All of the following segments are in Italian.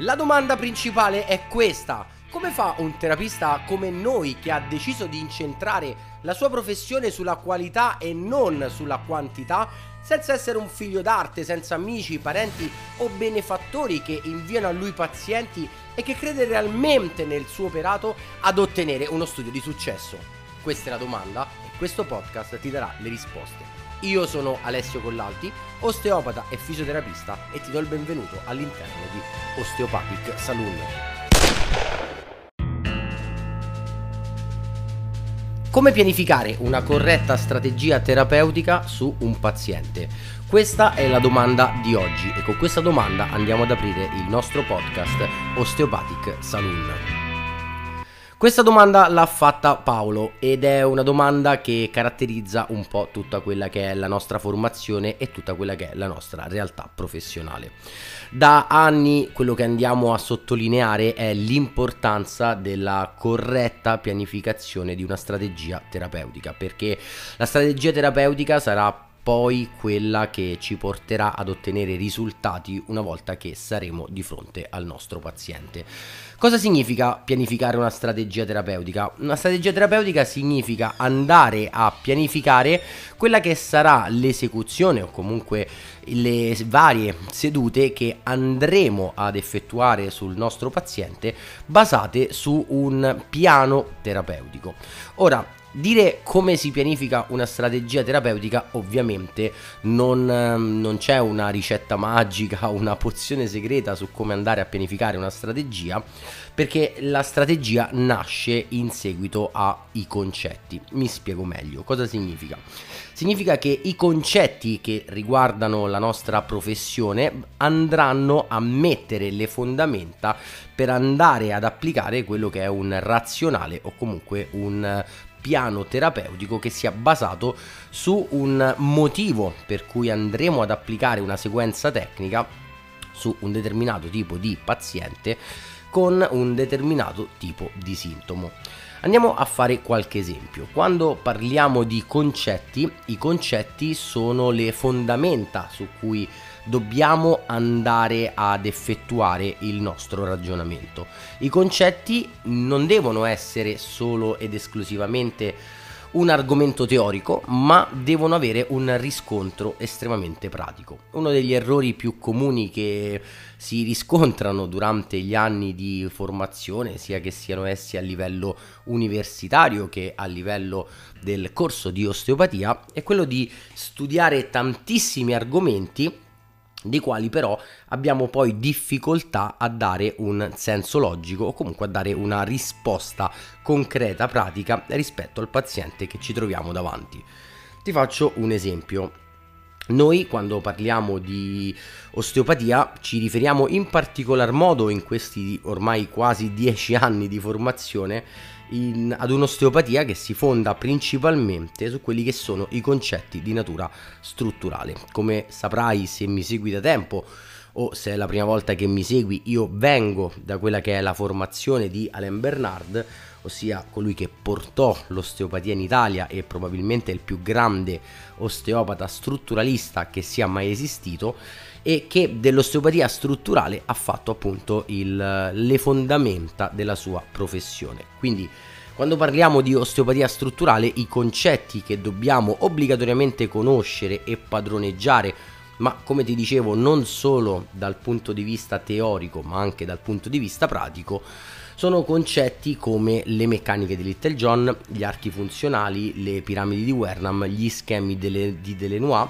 La domanda principale è questa. Come fa un terapista come noi che ha deciso di incentrare la sua professione sulla qualità e non sulla quantità, senza essere un figlio d'arte, senza amici, parenti o benefattori che inviano a lui pazienti e che crede realmente nel suo operato ad ottenere uno studio di successo? Questa è la domanda e questo podcast ti darà le risposte. Io sono Alessio Collalti, osteopata e fisioterapista e ti do il benvenuto all'interno di Osteopathic Saloon. Come pianificare una corretta strategia terapeutica su un paziente? Questa è la domanda di oggi e con questa domanda andiamo ad aprire il nostro podcast Osteopathic Saloon. Questa domanda l'ha fatta Paolo ed è una domanda che caratterizza un po' tutta quella che è la nostra formazione e tutta quella che è la nostra realtà professionale. Da anni quello che andiamo a sottolineare è l'importanza della corretta pianificazione di una strategia terapeutica, perché la strategia terapeutica sarà poi quella che ci porterà ad ottenere risultati una volta che saremo di fronte al nostro paziente. Cosa significa pianificare una strategia terapeutica? Una strategia terapeutica significa andare a pianificare quella che sarà l'esecuzione o comunque le varie sedute che andremo ad effettuare sul nostro paziente basate su un piano terapeutico. Ora, Dire come si pianifica una strategia terapeutica ovviamente non, ehm, non, c'è una ricetta magica, una pozione segreta su come andare a pianificare una strategia, perché la strategia nasce in seguito ai concetti. Mi spiego meglio. Cosa significa? Significa che i concetti che riguardano la nostra professione andranno a mettere le fondamenta per andare ad applicare quello che è un razionale o comunque un piano terapeutico che sia basato su un motivo per cui andremo ad applicare una sequenza tecnica su un determinato tipo di paziente con un determinato tipo di sintomo. Andiamo a fare qualche esempio. Quando parliamo di concetti, i concetti sono le fondamenta su cui dobbiamo andare ad effettuare il nostro ragionamento. I concetti non devono essere solo ed esclusivamente un argomento teorico, ma devono avere un riscontro estremamente pratico. Uno degli errori più comuni che si riscontrano durante gli anni di formazione, sia che siano essi a livello universitario che a livello del corso di osteopatia, è quello di studiare tantissimi argomenti di quali però abbiamo poi difficoltà a dare un senso logico o comunque a dare una risposta concreta, pratica rispetto al paziente che ci troviamo davanti. Ti faccio un esempio. Noi quando parliamo di osteopatia ci riferiamo in particolar modo in questi ormai quasi dieci anni di formazione in, ad un'osteopatia che si fonda principalmente su quelli che sono i concetti di natura strutturale. Come saprai se mi segui da tempo o se è la prima volta che mi segui, io vengo da quella che è la formazione di Alain Bernard, ossia colui che portò l'osteopatia in Italia e probabilmente il più grande osteopata strutturalista che sia mai esistito e che dell'osteopatia strutturale ha fatto appunto il, le fondamenta della sua professione. Quindi quando parliamo di osteopatia strutturale i concetti che dobbiamo obbligatoriamente conoscere e padroneggiare ma come ti dicevo non solo dal punto di vista teorico ma anche dal punto di vista pratico sono concetti come le meccaniche di Little John, gli archi funzionali, le piramidi di Wernham, gli schemi delle, di Delenois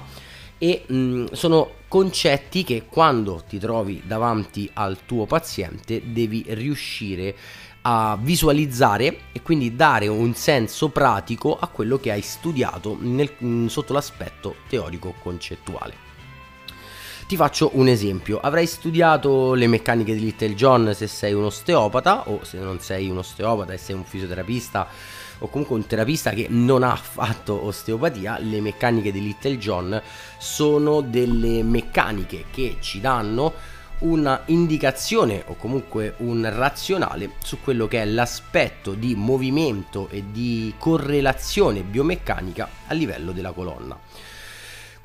e mh, mm, sono concetti che quando ti trovi davanti al tuo paziente devi riuscire a visualizzare e quindi dare un senso pratico a quello che hai studiato nel, mm, sotto l'aspetto teorico concettuale. Ti faccio un esempio, avrai studiato le meccaniche di Little John se sei un osteopata o se non sei un osteopata e sei un fisioterapista o comunque un terapista che non ha fatto osteopatia, le meccaniche di Little John sono delle meccaniche che ci danno una indicazione o comunque un razionale su quello che è l'aspetto di movimento e di correlazione biomeccanica a livello della colonna.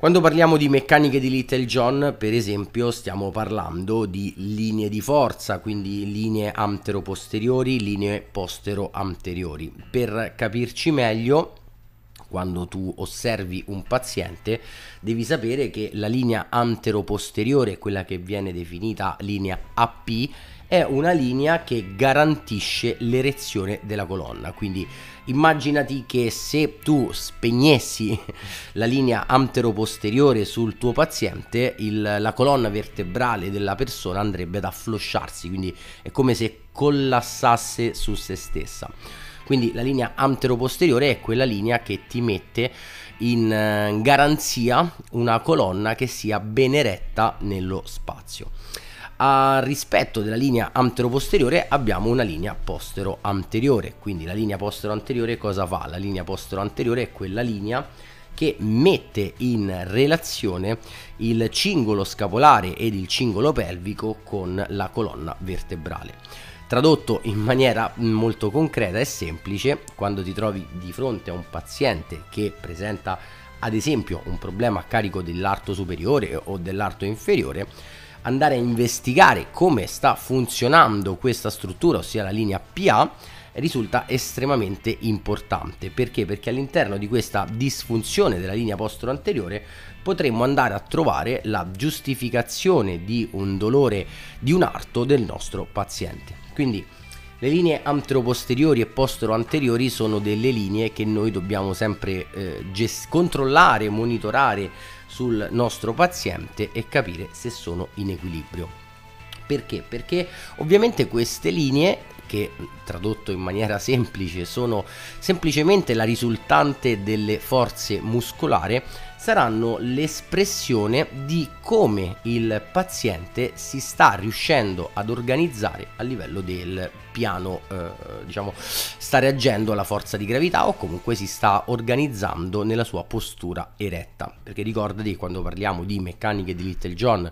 Quando parliamo di meccaniche di Little John, per esempio, stiamo parlando di linee di forza, quindi linee antero-posteriori, linee postero-anteriori. Per capirci meglio, quando tu osservi un paziente, devi sapere che la linea antero-posteriore, quella che viene definita linea AP, è una linea che garantisce l'erezione della colonna. Quindi immaginati che se tu spegnessi la linea antero-posteriore sul tuo paziente, il, la colonna vertebrale della persona andrebbe ad afflosciarsi, quindi è come se collassasse su se stessa. Quindi la linea antero-posteriore è quella linea che ti mette in eh, garanzia una colonna che sia ben eretta nello spazio a rispetto della linea antero-posteriore abbiamo una linea postero-anteriore. Quindi la linea postero-anteriore cosa fa? La linea postero-anteriore è quella linea che mette in relazione il cingolo scapolare ed il cingolo pelvico con la colonna vertebrale. Tradotto in maniera molto concreta e semplice, quando ti trovi di fronte a un paziente che presenta ad esempio un problema a carico dell'arto superiore o dell'arto inferiore, andare a investigare come sta funzionando questa struttura, ossia la linea PA, risulta estremamente importante. Perché? Perché all'interno di questa disfunzione della linea postero anteriore potremmo andare a trovare la giustificazione di un dolore di un arto del nostro paziente. Quindi le linee anteroposteriori e postero-anteriori sono delle linee che noi dobbiamo sempre eh, gest- controllare, monitorare sul nostro paziente e capire se sono in equilibrio. Perché? Perché ovviamente queste linee che tradotto in maniera semplice sono semplicemente la risultante delle forze muscolari saranno l'espressione di come il paziente si sta riuscendo ad organizzare a livello del piano, eh, diciamo, sta reagendo alla forza di gravità o comunque si sta organizzando nella sua postura eretta. Perché ricordati quando parliamo di meccaniche di Little John,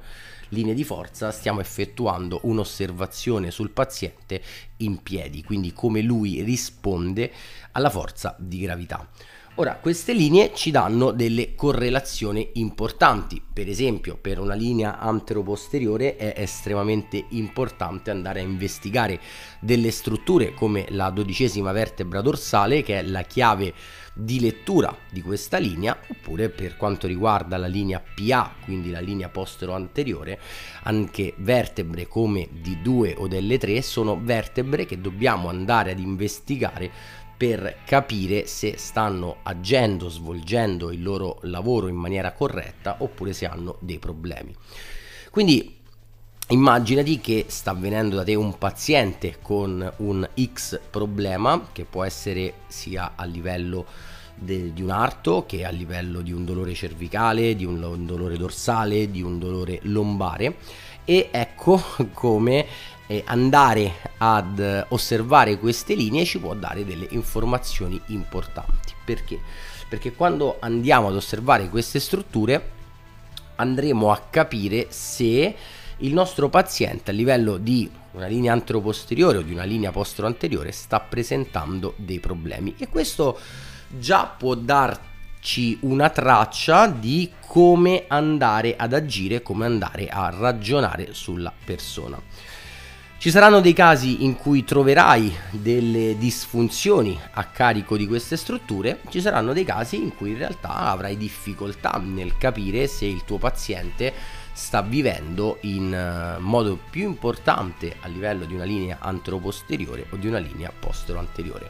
linee di forza, stiamo effettuando un'osservazione sul paziente in piedi, quindi come lui risponde alla forza di gravità. Ora, queste linee ci danno delle correlazioni importanti, per esempio per una linea antero-posteriore è estremamente importante andare a investigare delle strutture come la dodicesima vertebra dorsale che è la chiave di lettura di questa linea oppure per quanto riguarda la linea PA, quindi la linea postero-anteriore, anche vertebre come D2 o delle 3 sono vertebre che dobbiamo andare ad investigare per capire se stanno agendo, svolgendo il loro lavoro in maniera corretta oppure se hanno dei problemi. Quindi immaginati che sta avvenendo da te un paziente con un X problema che può essere sia a livello de, di un arto che a livello di un dolore cervicale, di un, un dolore dorsale, di un dolore lombare e ecco come eh, andare ad osservare queste linee ci può dare delle informazioni importanti. Perché? Perché quando andiamo ad osservare queste strutture andremo a capire se il nostro paziente a livello di una linea anteroposteriore o di una linea postero-anteriore sta presentando dei problemi e questo già può darci una traccia di come andare ad agire, come andare a ragionare sulla persona. Ci saranno dei casi in cui troverai delle disfunzioni a carico di queste strutture, ci saranno dei casi in cui in realtà avrai difficoltà nel capire se il tuo paziente sta vivendo in eh, modo più importante a livello di una linea antero-posteriore o di una linea postero-anteriore.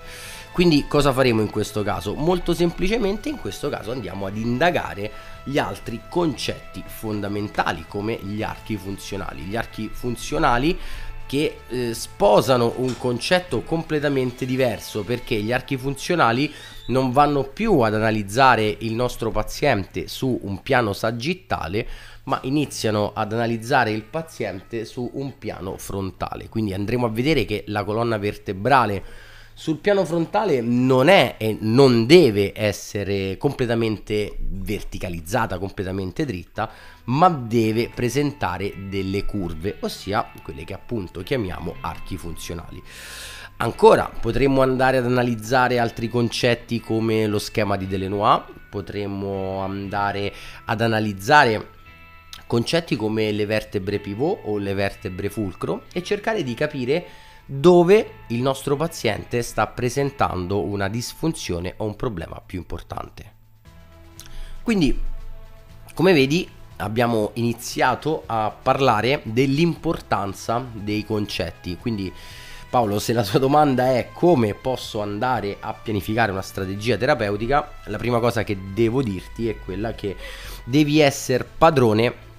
Quindi cosa faremo in questo caso? Molto semplicemente in questo caso andiamo ad indagare gli altri concetti fondamentali come gli archi funzionali. Gli archi funzionali che eh, sposano un concetto completamente diverso perché gli archi funzionali non vanno più ad analizzare il nostro paziente su un piano sagittale ma iniziano ad analizzare il paziente su un piano frontale quindi andremo a vedere che la colonna vertebrale sul piano frontale non è e non deve essere completamente verticalizzata, completamente dritta, ma deve presentare delle curve, ossia quelle che appunto chiamiamo archi funzionali. Ancora potremmo andare ad analizzare altri concetti come lo schema di Delenois, potremmo andare ad analizzare concetti come le vertebre pivot o le vertebre fulcro e cercare di capire dove il nostro paziente sta presentando una disfunzione o un problema più importante. Quindi, come vedi, abbiamo iniziato a parlare dell'importanza dei concetti, quindi Paolo, se la sua domanda è come posso andare a pianificare una strategia terapeutica, la prima cosa che devo dirti è quella che devi essere padrone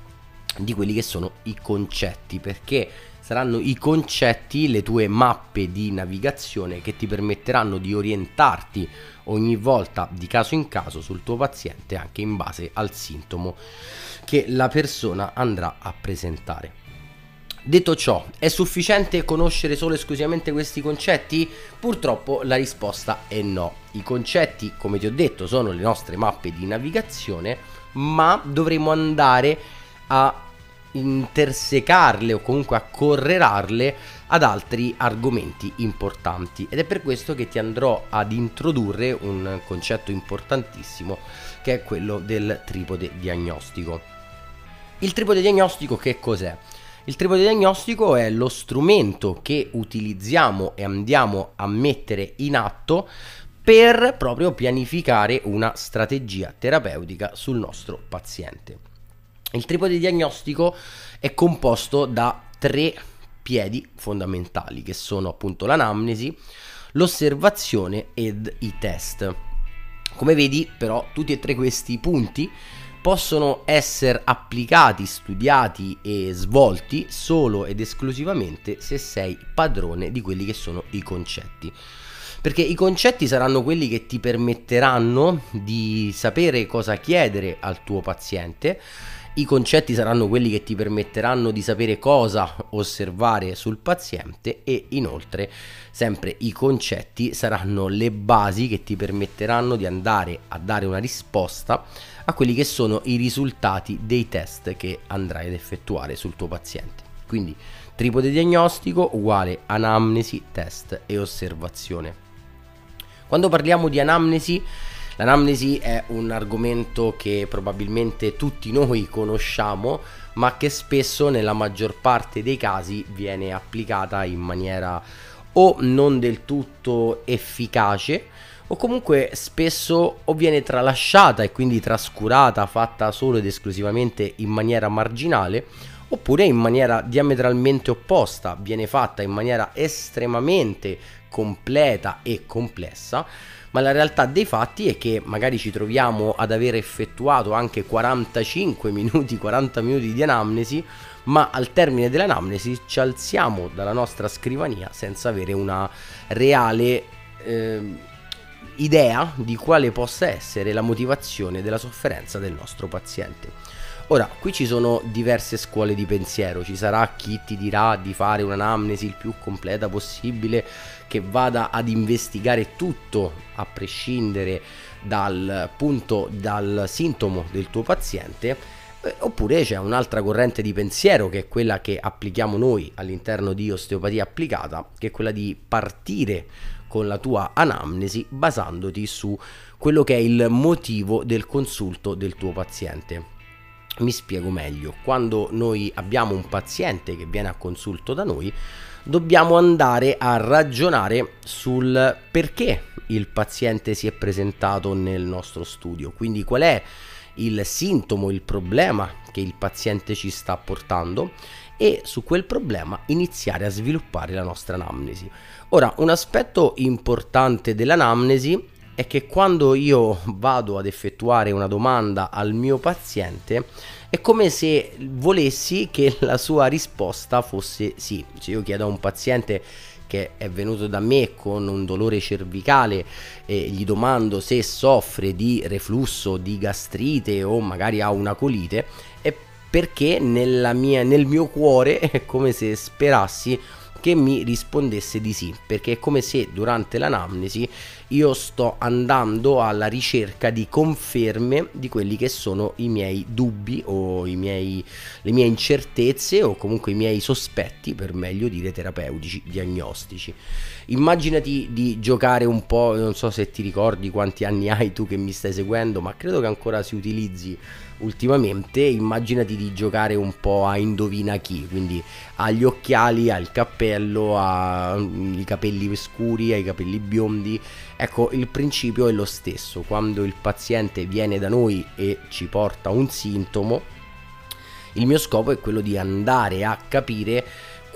di quelli che sono i concetti, perché saranno i concetti, le tue mappe di navigazione che ti permetteranno di orientarti ogni volta di caso in caso sul tuo paziente anche in base al sintomo che la persona andrà a presentare. Detto ciò, è sufficiente conoscere solo e esclusivamente questi concetti? Purtroppo la risposta è no. I concetti, come ti ho detto, sono le nostre mappe di navigazione, ma dovremo andare a intersecarle o comunque a correlarle ad altri argomenti importanti ed è per questo che ti andrò ad introdurre un concetto importantissimo che è quello del tripode diagnostico. Il tripode diagnostico che cos'è? Il tripode diagnostico è lo strumento che utilizziamo e andiamo a mettere in atto per proprio pianificare una strategia terapeutica sul nostro paziente. Il tripode diagnostico è composto da tre piedi fondamentali che sono appunto l'anamnesi, l'osservazione ed i test. Come vedi però tutti e tre questi punti possono essere applicati, studiati e svolti solo ed esclusivamente se sei padrone di quelli che sono i concetti. Perché i concetti saranno quelli che ti permetteranno di sapere cosa chiedere al tuo paziente, i concetti saranno quelli che ti permetteranno di sapere cosa osservare sul paziente e inoltre sempre i concetti saranno le basi che ti permetteranno di andare a dare una risposta a quelli che sono i risultati dei test che andrai ad effettuare sul tuo paziente. Quindi tripode diagnostico uguale anamnesi, test e osservazione. Quando parliamo di anamnesi, l'anamnesi è un argomento che probabilmente tutti noi conosciamo, ma che spesso nella maggior parte dei casi viene applicata in maniera o non del tutto efficace o comunque spesso o viene tralasciata e quindi trascurata, fatta solo ed esclusivamente in maniera marginale, oppure in maniera diametralmente opposta, viene fatta in maniera estremamente completa e complessa, ma la realtà dei fatti è che magari ci troviamo ad aver effettuato anche 45 minuti, 40 minuti di anamnesi, ma al termine dell'anamnesi ci alziamo dalla nostra scrivania senza avere una reale eh, idea di quale possa essere la motivazione della sofferenza del nostro paziente. Ora, qui ci sono diverse scuole di pensiero, ci sarà chi ti dirà di fare un'anamnesi il più completa possibile, che vada ad investigare tutto a prescindere dal punto, dal sintomo del tuo paziente, eh, oppure c'è un'altra corrente di pensiero che è quella che applichiamo noi all'interno di osteopatia applicata, che è quella di partire con la tua anamnesi basandoti su quello che è il motivo del consulto del tuo paziente. Mi spiego meglio, quando noi abbiamo un paziente che viene a consulto da noi, dobbiamo andare a ragionare sul perché il paziente si è presentato nel nostro studio, quindi qual è il sintomo, il problema che il paziente ci sta portando e su quel problema iniziare a sviluppare la nostra anamnesi. Ora, un aspetto importante dell'anamnesi è che quando io vado ad effettuare una domanda al mio paziente è come se volessi che la sua risposta fosse sì. Se io chiedo a un paziente che è venuto da me con un dolore cervicale e gli domando se soffre di reflusso, di gastrite o magari ha una colite, è perché mia, nel mio cuore è come se sperassi che mi rispondesse di sì, perché è come se durante l'anamnesi io sto andando alla ricerca di conferme di quelli che sono i miei dubbi o i miei, le mie incertezze o comunque i miei sospetti, per meglio dire terapeutici, diagnostici. Immaginati di giocare un po', non so se ti ricordi quanti anni hai tu che mi stai seguendo, ma credo che ancora si utilizzi ultimamente immaginati di giocare un po' a indovina chi, quindi agli occhiali, al cappello, ai mm, capelli scuri, ai capelli biondi. Ecco, il principio è lo stesso, quando il paziente viene da noi e ci porta un sintomo, il mio scopo è quello di andare a capire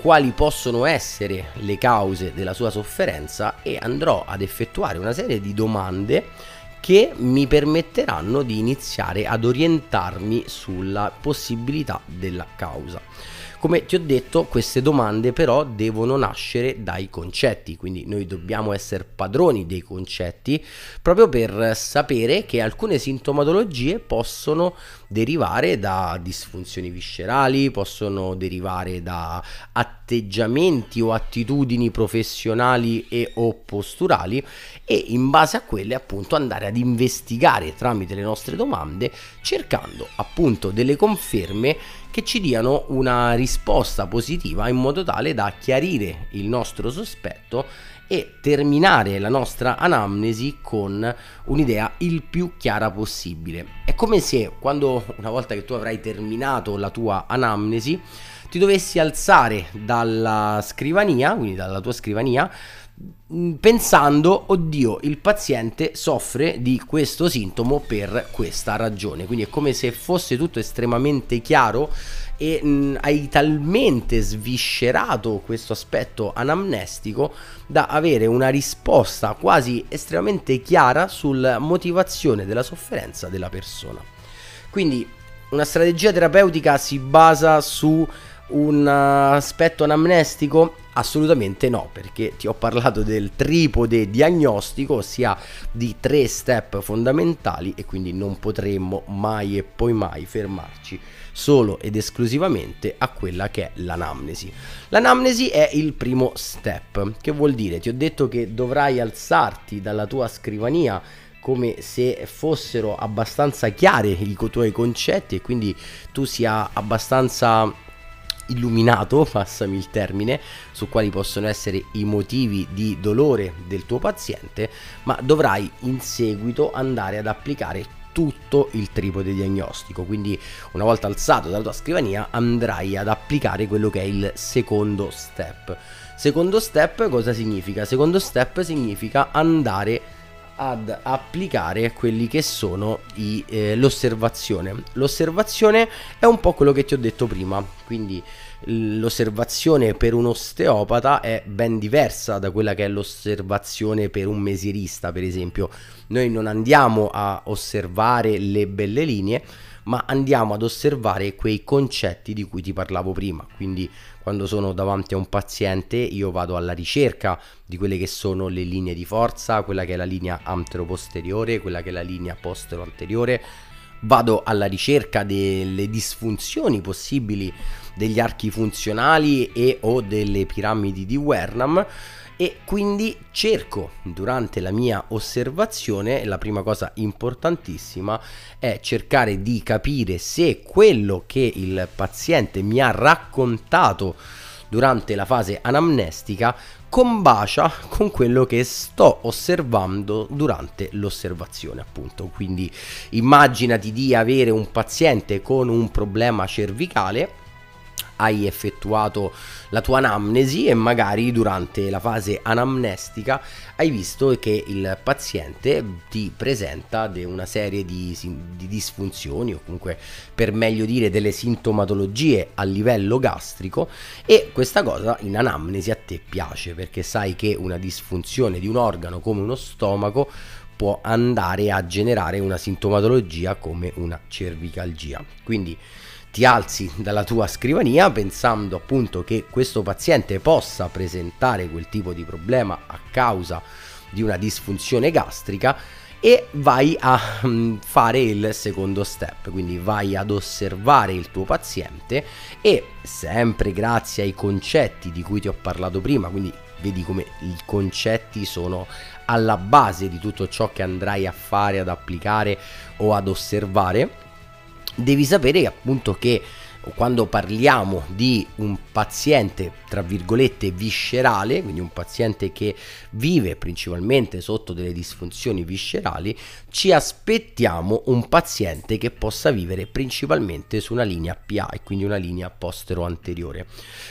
quali possono essere le cause della sua sofferenza e andrò ad effettuare una serie di domande che mi permetteranno di iniziare ad orientarmi sulla possibilità della causa. Come ti ho detto, queste domande però devono nascere dai concetti, quindi noi dobbiamo essere padroni dei concetti proprio per sapere che alcune sintomatologie possono derivare da disfunzioni viscerali, possono derivare da atteggiamenti o attitudini professionali e o posturali e in base a quelle appunto andare ad investigare tramite le nostre domande cercando appunto delle conferme che ci diano una risposta positiva in modo tale da chiarire il nostro sospetto e terminare la nostra anamnesi con un'idea il più chiara possibile. È come se quando una volta che tu avrai terminato la tua anamnesi ti dovessi alzare dalla scrivania, quindi dalla tua scrivania, pensando, oddio, il paziente soffre di questo sintomo per questa ragione. Quindi è come se fosse tutto estremamente chiaro e mh, mm, hai talmente sviscerato questo aspetto anamnestico da avere una risposta quasi estremamente chiara sulla motivazione della sofferenza della persona. Quindi una strategia terapeutica si basa su un aspetto anamnestico? Assolutamente no, perché ti ho parlato del tripode diagnostico, ossia di tre step fondamentali e quindi non potremmo mai e poi mai fermarci solo ed esclusivamente a quella che è l'anamnesi. L'anamnesi è il primo step, che vuol dire, ti ho detto che dovrai alzarti dalla tua scrivania come se fossero abbastanza chiari i tuoi concetti e quindi tu sia abbastanza illuminato, passami il termine, su quali possono essere i motivi di dolore del tuo paziente, ma dovrai in seguito andare ad applicare tutto il tripode diagnostico. Quindi una volta alzato dalla tua scrivania andrai ad applicare quello che è il secondo step. Secondo step cosa significa? Secondo step significa andare ad applicare quelli che sono i, eh, l'osservazione. L'osservazione è un po' quello che ti ho detto prima, quindi l'osservazione per un osteopata è ben diversa da quella che è l'osservazione per un mesierista, per esempio. Noi non andiamo a osservare le belle linee, ma andiamo ad osservare quei concetti di cui ti parlavo prima. Quindi quando sono davanti a un paziente io vado alla ricerca di quelle che sono le linee di forza, quella che è la linea antero-posteriore, quella che è la linea postero-anteriore, vado alla ricerca delle disfunzioni possibili degli archi funzionali e o delle piramidi di Wernham e quindi cerco durante la mia osservazione la prima cosa importantissima è cercare di capire se quello che il paziente mi ha raccontato durante la fase anamnestica combacia con quello che sto osservando durante l'osservazione appunto. Quindi immaginati di avere un paziente con un problema cervicale hai effettuato la tua anamnesi e magari durante la fase anamnestica hai visto che il paziente ti presenta una serie di, di disfunzioni o comunque per meglio dire delle sintomatologie a livello gastrico e questa cosa in anamnesi a te piace perché sai che una disfunzione di un organo come uno stomaco può andare a generare una sintomatologia come una cervicalgia. Quindi ti alzi dalla tua scrivania pensando appunto che questo paziente possa presentare quel tipo di problema a causa di una disfunzione gastrica e vai a mm, fare il secondo step, quindi vai ad osservare il tuo paziente e sempre grazie ai concetti di cui ti ho parlato prima, quindi vedi come i concetti sono alla base di tutto ciò che andrai a fare, ad applicare o ad osservare, devi sapere appunto che quando parliamo di un paziente, tra virgolette, viscerale, quindi un paziente che vive principalmente sotto delle disfunzioni viscerali, ci aspettiamo un paziente che possa vivere principalmente su una linea PA e quindi una linea postero-anteriore.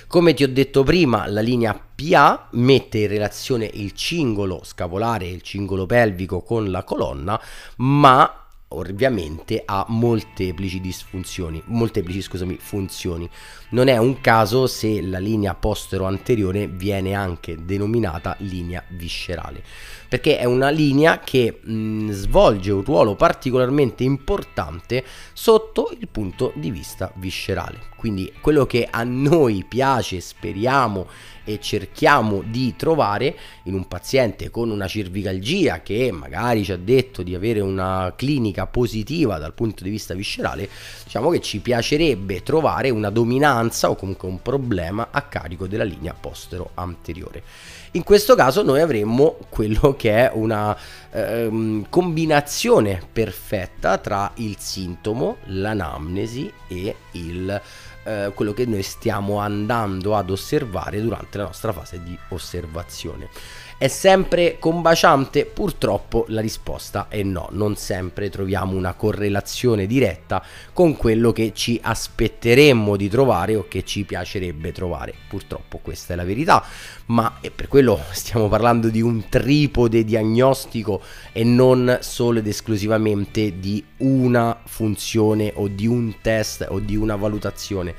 Come ti ho detto prima, la linea PA mette in relazione il cingolo scapolare e il cingolo pelvico con la colonna, ma ovviamente ha molteplici disfunzioni, molteplici scusami, funzioni. Non è un caso se la linea postero-anteriore viene anche denominata linea viscerale, perché è una linea che mh, svolge un ruolo particolarmente importante sotto il punto di vista viscerale. Quindi quello che a noi piace, speriamo e cerchiamo di trovare in un paziente con una cervicalgia che magari ci ha detto di avere una clinica positiva dal punto di vista viscerale, diciamo che ci piacerebbe trovare una dominanza o comunque un problema a carico della linea postero anteriore. In questo caso noi avremmo quello che è una ehm, combinazione perfetta tra il sintomo, l'anamnesi e il eh, quello che noi stiamo andando ad osservare durante la nostra fase di osservazione. È sempre combaciante? Purtroppo la risposta è no, non sempre troviamo una correlazione diretta con quello che ci aspetteremmo di trovare o che ci piacerebbe trovare. Purtroppo questa è la verità, ma per quello stiamo parlando di un tripode diagnostico e non solo ed esclusivamente di una funzione o di un test o di una valutazione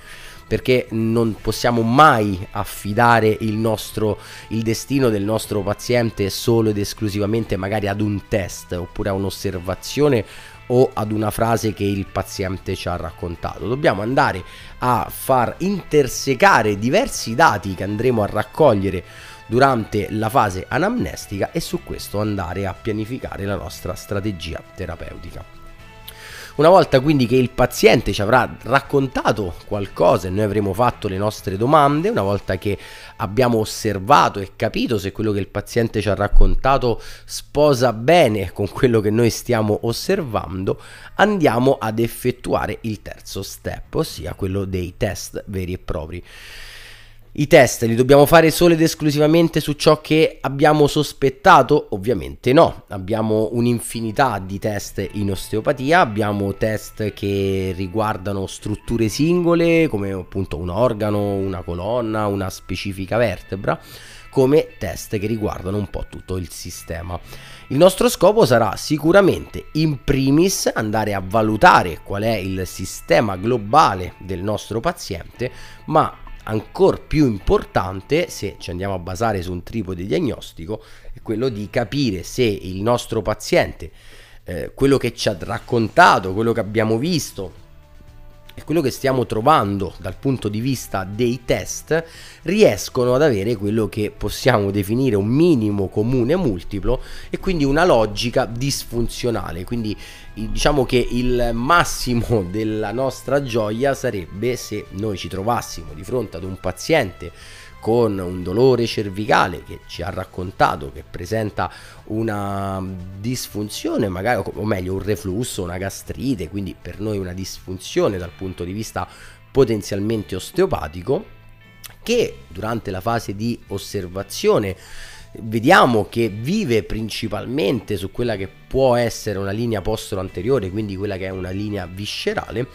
perché non possiamo mai affidare il nostro il destino del nostro paziente solo ed esclusivamente magari ad un test oppure a un'osservazione o ad una frase che il paziente ci ha raccontato. Dobbiamo andare a far intersecare diversi dati che andremo a raccogliere durante la fase anamnestica e su questo andare a pianificare la nostra strategia terapeutica. Una volta quindi che il paziente ci avrà raccontato qualcosa e noi avremo fatto le nostre domande, una volta che abbiamo osservato e capito se quello che il paziente ci ha raccontato sposa bene con quello che noi stiamo osservando, andiamo ad effettuare il terzo step, ossia quello dei test veri e propri. I test li dobbiamo fare solo ed esclusivamente su ciò che abbiamo sospettato? Ovviamente no, abbiamo un'infinità di test in osteopatia, abbiamo test che riguardano strutture singole come appunto un organo, una colonna, una specifica vertebra, come test che riguardano un po' tutto il sistema. Il nostro scopo sarà sicuramente in primis andare a valutare qual è il sistema globale del nostro paziente, ma ancora più importante, se ci andiamo a basare su un tripode diagnostico, è quello di capire se il nostro paziente, eh, quello che ci ha raccontato, quello che abbiamo visto, e quello che stiamo trovando dal punto di vista dei test riescono ad avere quello che possiamo definire un minimo comune multiplo e quindi una logica disfunzionale. Quindi diciamo che il massimo della nostra gioia sarebbe se noi ci trovassimo di fronte ad un paziente con un dolore cervicale che ci ha raccontato che presenta una disfunzione, magari, o meglio un reflusso, una gastrite, quindi per noi una disfunzione dal punto di vista potenzialmente osteopatico, che durante la fase di osservazione vediamo che vive principalmente su quella che può essere una linea postero anteriore, quindi quella che è una linea viscerale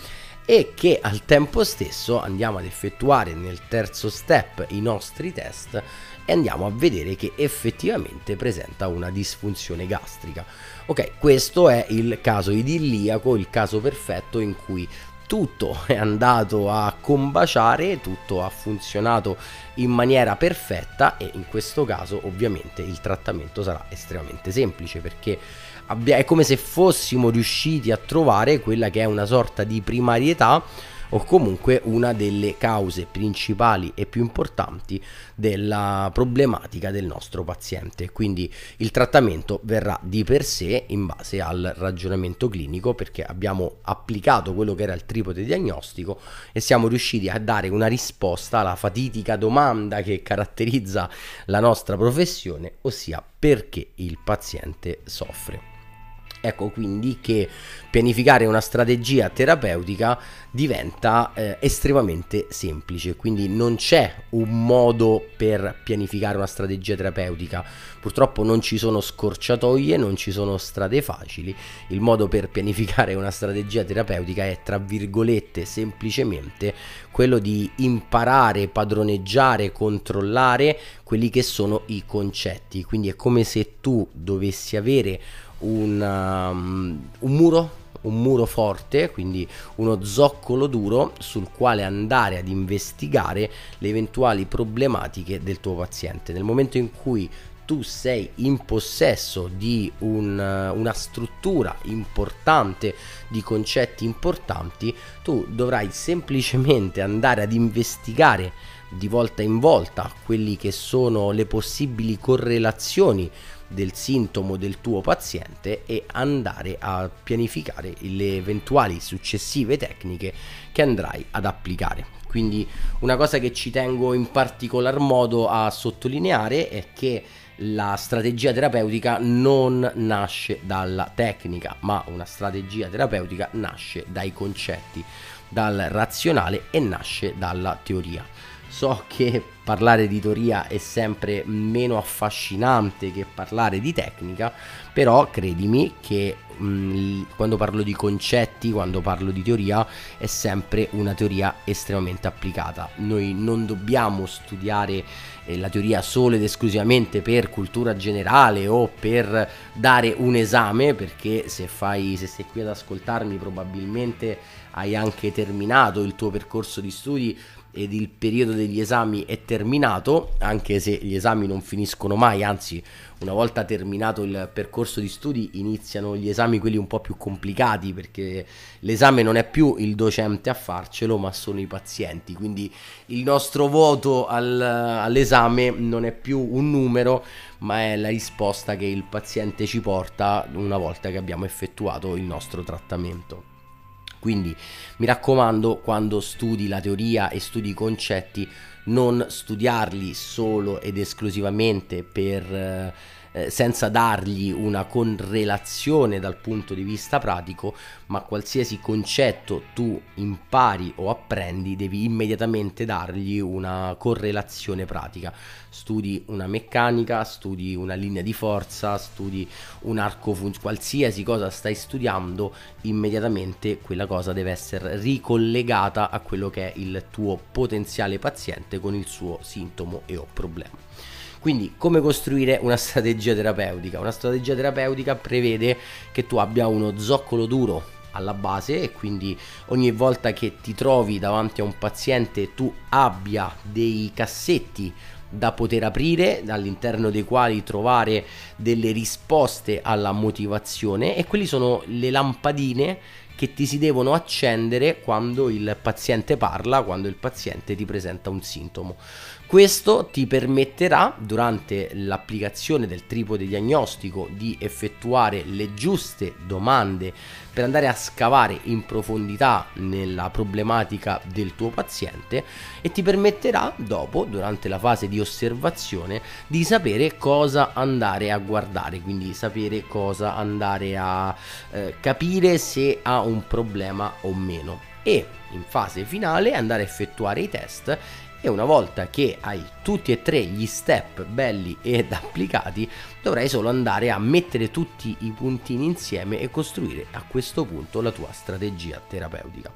e che al tempo stesso andiamo ad effettuare nel terzo step i nostri test e andiamo a vedere che effettivamente presenta una disfunzione gastrica. Ok, questo è il caso idilliaco, il caso perfetto in cui tutto è andato a combaciare, tutto ha funzionato in maniera perfetta e in questo caso ovviamente il trattamento sarà estremamente semplice perché abbia, è come se fossimo riusciti a trovare quella che è una sorta di primarietà o comunque una delle cause principali e più importanti della problematica del nostro paziente. Quindi il trattamento verrà di per sé in base al ragionamento clinico perché abbiamo applicato quello che era il tripode diagnostico e siamo riusciti a dare una risposta alla fatidica domanda che caratterizza la nostra professione, ossia perché il paziente soffre. Ecco quindi che pianificare una strategia terapeutica diventa eh, estremamente semplice, quindi non c'è un modo per pianificare una strategia terapeutica. Purtroppo non ci sono scorciatoie, non ci sono strade facili. Il modo per pianificare una strategia terapeutica è tra virgolette semplicemente quello di imparare, padroneggiare, controllare quelli che sono i concetti. Quindi è come se tu dovessi avere un, um, un muro un muro forte, quindi uno zoccolo duro sul quale andare ad investigare le eventuali problematiche del tuo paziente. Nel momento in cui tu sei in possesso di un, una struttura importante, di concetti importanti, tu dovrai semplicemente andare ad investigare di volta in volta quelli che sono le possibili correlazioni del sintomo del tuo paziente e andare a pianificare le eventuali successive tecniche che andrai ad applicare. Quindi una cosa che ci tengo in particolar modo a sottolineare è che la strategia terapeutica non nasce dalla tecnica, ma una strategia terapeutica nasce dai concetti, dal razionale e nasce dalla teoria. So che parlare di teoria è sempre meno affascinante che parlare di tecnica, però credimi che mh, mm, quando parlo di concetti, quando parlo di teoria, è sempre una teoria estremamente applicata. Noi non dobbiamo studiare eh, la teoria solo ed esclusivamente per cultura generale o per dare un esame, perché se fai se sei qui ad ascoltarmi probabilmente hai anche terminato il tuo percorso di studi ed il periodo degli esami è terminato, anche se gli esami non finiscono mai, anzi una volta terminato il percorso di studi iniziano gli esami quelli un po' più complicati perché l'esame non è più il docente a farcelo ma sono i pazienti, quindi il nostro voto al, all'esame non è più un numero ma è la risposta che il paziente ci porta una volta che abbiamo effettuato il nostro trattamento. Quindi mi raccomando, quando studi la teoria e studi i concetti, non studiarli solo ed esclusivamente per... Eh, eh, senza dargli una correlazione dal punto di vista pratico, ma qualsiasi concetto tu impari o apprendi devi immediatamente dargli una correlazione pratica. Studi una meccanica, studi una linea di forza, studi un arco funzionale, qualsiasi cosa stai studiando, immediatamente quella cosa deve essere ricollegata a quello che è il tuo potenziale paziente con il suo sintomo e o problema. Quindi come costruire una strategia terapeutica? Una strategia terapeutica prevede che tu abbia uno zoccolo duro alla base e quindi ogni volta che ti trovi davanti a un paziente tu abbia dei cassetti da poter aprire all'interno dei quali trovare delle risposte alla motivazione e quelli sono le lampadine che ti si devono accendere quando il paziente parla, quando il paziente ti presenta un sintomo. Questo ti permetterà durante l'applicazione del tripode diagnostico di effettuare le giuste domande per andare a scavare in profondità nella problematica del tuo paziente e ti permetterà dopo, durante la fase di osservazione, di sapere cosa andare a guardare, quindi sapere cosa andare a eh, capire se ha un problema o meno. E in fase finale andare a effettuare i test e una volta che hai tutti e tre gli step belli ed applicati dovrai solo andare a mettere tutti i puntini insieme e costruire a questo punto la tua strategia terapeutica.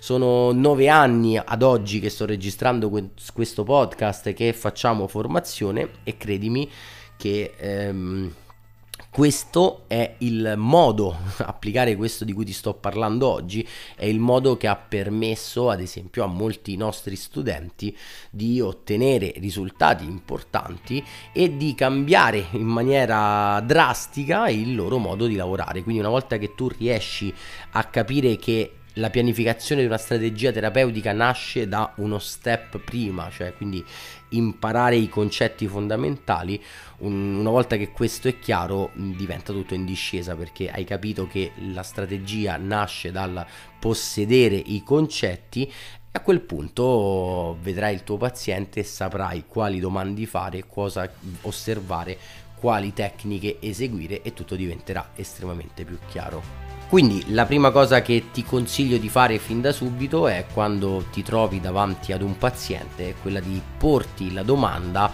Sono nove anni ad oggi che sto registrando questo podcast che facciamo formazione e credimi che... Ehm, questo è il modo, applicare questo di cui ti sto parlando oggi, è il modo che ha permesso ad esempio a molti nostri studenti di ottenere risultati importanti e di cambiare in maniera drastica il loro modo di lavorare. Quindi una volta che tu riesci a capire che la pianificazione di una strategia terapeutica nasce da uno step prima, cioè quindi imparare i concetti fondamentali. una volta che questo è chiaro, diventa tutto in discesa perché hai capito che la strategia nasce dal possedere i concetti e a quel punto vedrai il tuo paziente e saprai quali domande fare, cosa osservare, quali tecniche eseguire e tutto diventerà estremamente più chiaro. Quindi la prima cosa che ti consiglio di fare fin da subito è quando ti trovi davanti ad un paziente, è quella di porti la domanda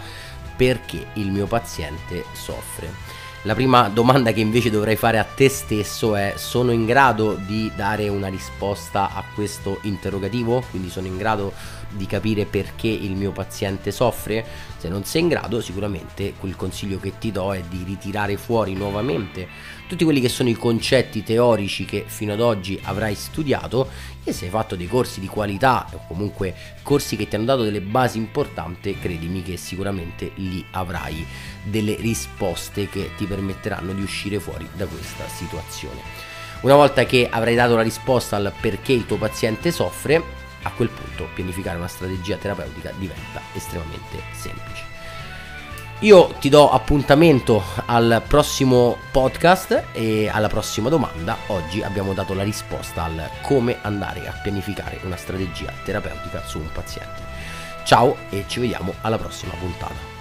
perché il mio paziente soffre. La prima domanda che invece dovrai fare a te stesso è sono in grado di dare una risposta a questo interrogativo? Quindi sono in grado di capire perché il mio paziente soffre? Se non sei in grado, sicuramente quel consiglio che ti do è di ritirare fuori nuovamente tutti quelli che sono i concetti teorici che fino ad oggi avrai studiato e se hai fatto dei corsi di qualità o comunque corsi che ti hanno dato delle basi importanti, credimi che sicuramente lì avrai delle risposte che ti permetteranno di uscire fuori da questa situazione. Una volta che avrai dato la risposta al perché il tuo paziente soffre, a quel punto pianificare una strategia terapeutica diventa estremamente semplice. Io ti do appuntamento al prossimo podcast e alla prossima domanda. Oggi abbiamo dato la risposta al come andare a pianificare una strategia terapeutica su un paziente. Ciao e ci vediamo alla prossima puntata.